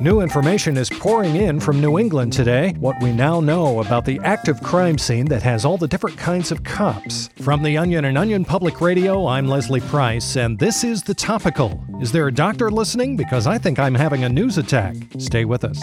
New information is pouring in from New England today. What we now know about the active crime scene that has all the different kinds of cops. From The Onion and Onion Public Radio, I'm Leslie Price, and this is The Topical. Is there a doctor listening? Because I think I'm having a news attack. Stay with us.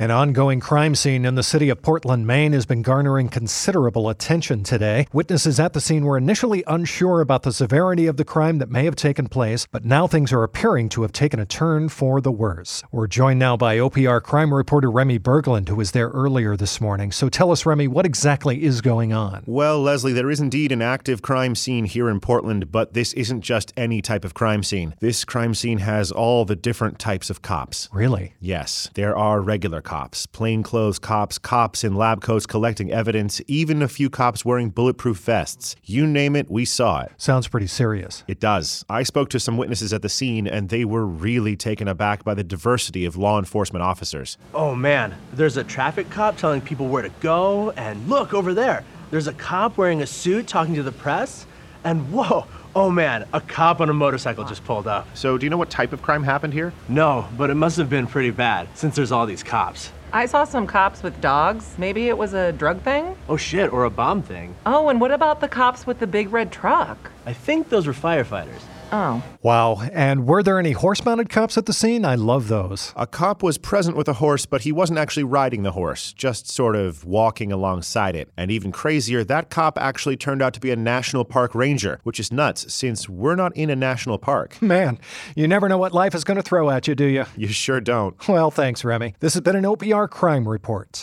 An ongoing crime scene in the city of Portland, Maine has been garnering considerable attention today. Witnesses at the scene were initially unsure about the severity of the crime that may have taken place, but now things are appearing to have taken a turn for the worse. We're joined now by OPR crime reporter Remy Berglund, who was there earlier this morning. So tell us, Remy, what exactly is going on? Well, Leslie, there is indeed an active crime scene here in Portland, but this isn't just any type of crime scene. This crime scene has all the different types of cops. Really? Yes, there are regular cops, plainclothes cops, cops in lab coats collecting evidence, even a few cops wearing bulletproof vests. You name it, we saw it. Sounds pretty serious. It does. I spoke to some witnesses at the scene, and they were really taken aback by the diversity of law enforcement officers. Oh man, there's a traffic cop telling people where to go, and look over there. There's a cop wearing a suit talking to the press, and whoa, oh man, a cop on a motorcycle just pulled up. So, do you know what type of crime happened here? No, but it must have been pretty bad since there's all these cops. I saw some cops with dogs. Maybe it was a drug thing? Oh shit, or a bomb thing. Oh, and what about the cops with the big red truck? I think those were firefighters. Oh. Wow. And were there any horse mounted cops at the scene? I love those. A cop was present with a horse, but he wasn't actually riding the horse, just sort of walking alongside it. And even crazier, that cop actually turned out to be a national park ranger, which is nuts since we're not in a national park. Man, you never know what life is going to throw at you, do you? You sure don't. Well, thanks, Remy. This has been an OPR crime report.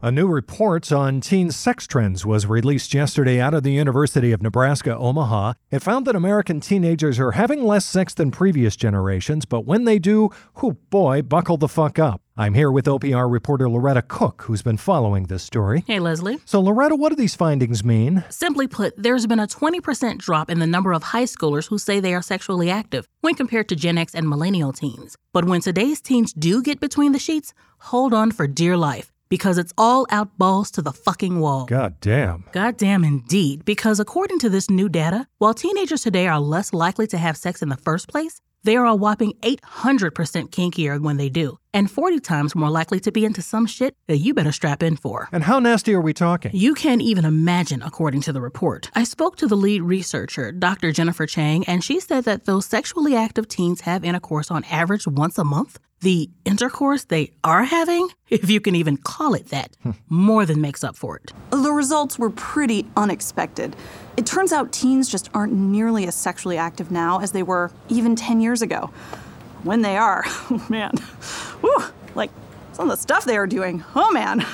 A new report on teen sex trends was released yesterday out of the University of Nebraska Omaha. It found that American teenagers are having less sex than previous generations, but when they do, whoo boy, buckle the fuck up. I'm here with OPR reporter Loretta Cook, who's been following this story. Hey, Leslie. So, Loretta, what do these findings mean? Simply put, there's been a 20% drop in the number of high schoolers who say they are sexually active when compared to Gen X and millennial teens. But when today's teens do get between the sheets, hold on for dear life because it's all out balls to the fucking wall. God damn. God damn indeed, because according to this new data, while teenagers today are less likely to have sex in the first place, they are a whopping 800% kinkier when they do, and 40 times more likely to be into some shit that you better strap in for. And how nasty are we talking? You can't even imagine, according to the report. I spoke to the lead researcher, Dr. Jennifer Chang, and she said that those sexually active teens have intercourse on average once a month. The intercourse they are having, if you can even call it that, hmm. more than makes up for it. The results were pretty unexpected. It turns out teens just aren't nearly as sexually active now as they were even 10 years ago. When they are, oh man, whew, like some of the stuff they are doing, oh man,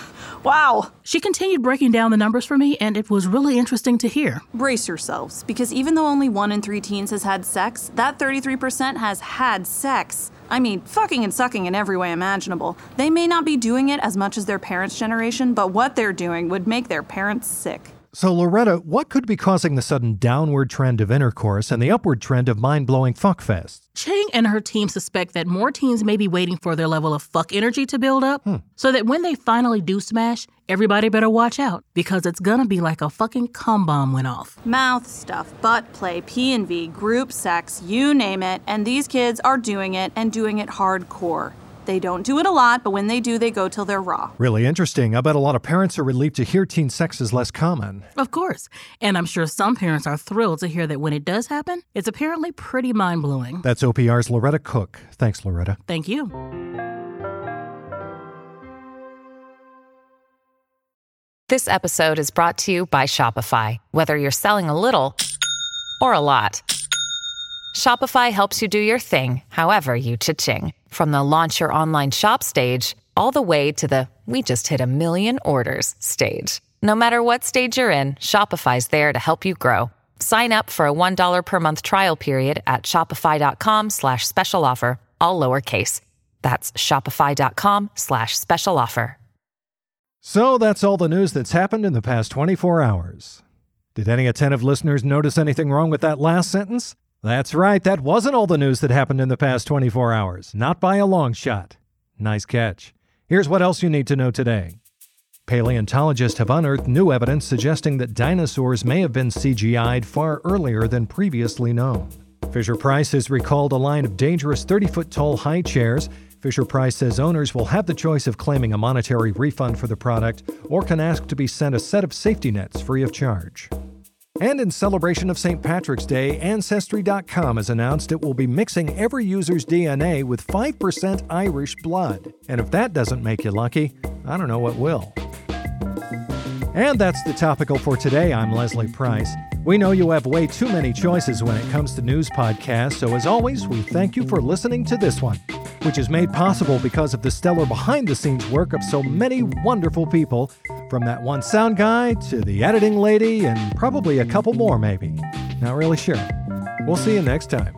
wow. She continued breaking down the numbers for me, and it was really interesting to hear. Brace yourselves, because even though only one in three teens has had sex, that 33% has had sex. I mean, fucking and sucking in every way imaginable. They may not be doing it as much as their parents' generation, but what they're doing would make their parents sick. So, Loretta, what could be causing the sudden downward trend of intercourse and the upward trend of mind blowing fuckfests? Chang and her team suspect that more teens may be waiting for their level of fuck energy to build up, hmm. so that when they finally do smash, everybody better watch out because it's gonna be like a fucking cum bomb went off. Mouth stuff, butt play, P and V, group sex, you name it, and these kids are doing it and doing it hardcore. They don't do it a lot, but when they do, they go till they're raw. Really interesting. I bet a lot of parents are relieved to hear teen sex is less common. Of course. And I'm sure some parents are thrilled to hear that when it does happen, it's apparently pretty mind blowing. That's OPR's Loretta Cook. Thanks, Loretta. Thank you. This episode is brought to you by Shopify. Whether you're selling a little or a lot, Shopify helps you do your thing, however you cha-ching. From the launch your online shop stage, all the way to the we just hit a million orders stage. No matter what stage you're in, Shopify's there to help you grow. Sign up for a $1 per month trial period at shopify.com slash special offer, all lowercase. That's shopify.com slash special offer. So that's all the news that's happened in the past 24 hours. Did any attentive listeners notice anything wrong with that last sentence? That's right, that wasn't all the news that happened in the past 24 hours, not by a long shot. Nice catch. Here's what else you need to know today. Paleontologists have unearthed new evidence suggesting that dinosaurs may have been CGI'd far earlier than previously known. Fisher Price has recalled a line of dangerous 30 foot tall high chairs. Fisher Price says owners will have the choice of claiming a monetary refund for the product or can ask to be sent a set of safety nets free of charge. And in celebration of St. Patrick's Day, Ancestry.com has announced it will be mixing every user's DNA with 5% Irish blood. And if that doesn't make you lucky, I don't know what will. And that's the topical for today. I'm Leslie Price. We know you have way too many choices when it comes to news podcasts, so as always, we thank you for listening to this one, which is made possible because of the stellar behind the scenes work of so many wonderful people, from that one sound guy to the editing lady, and probably a couple more, maybe. Not really sure. We'll see you next time.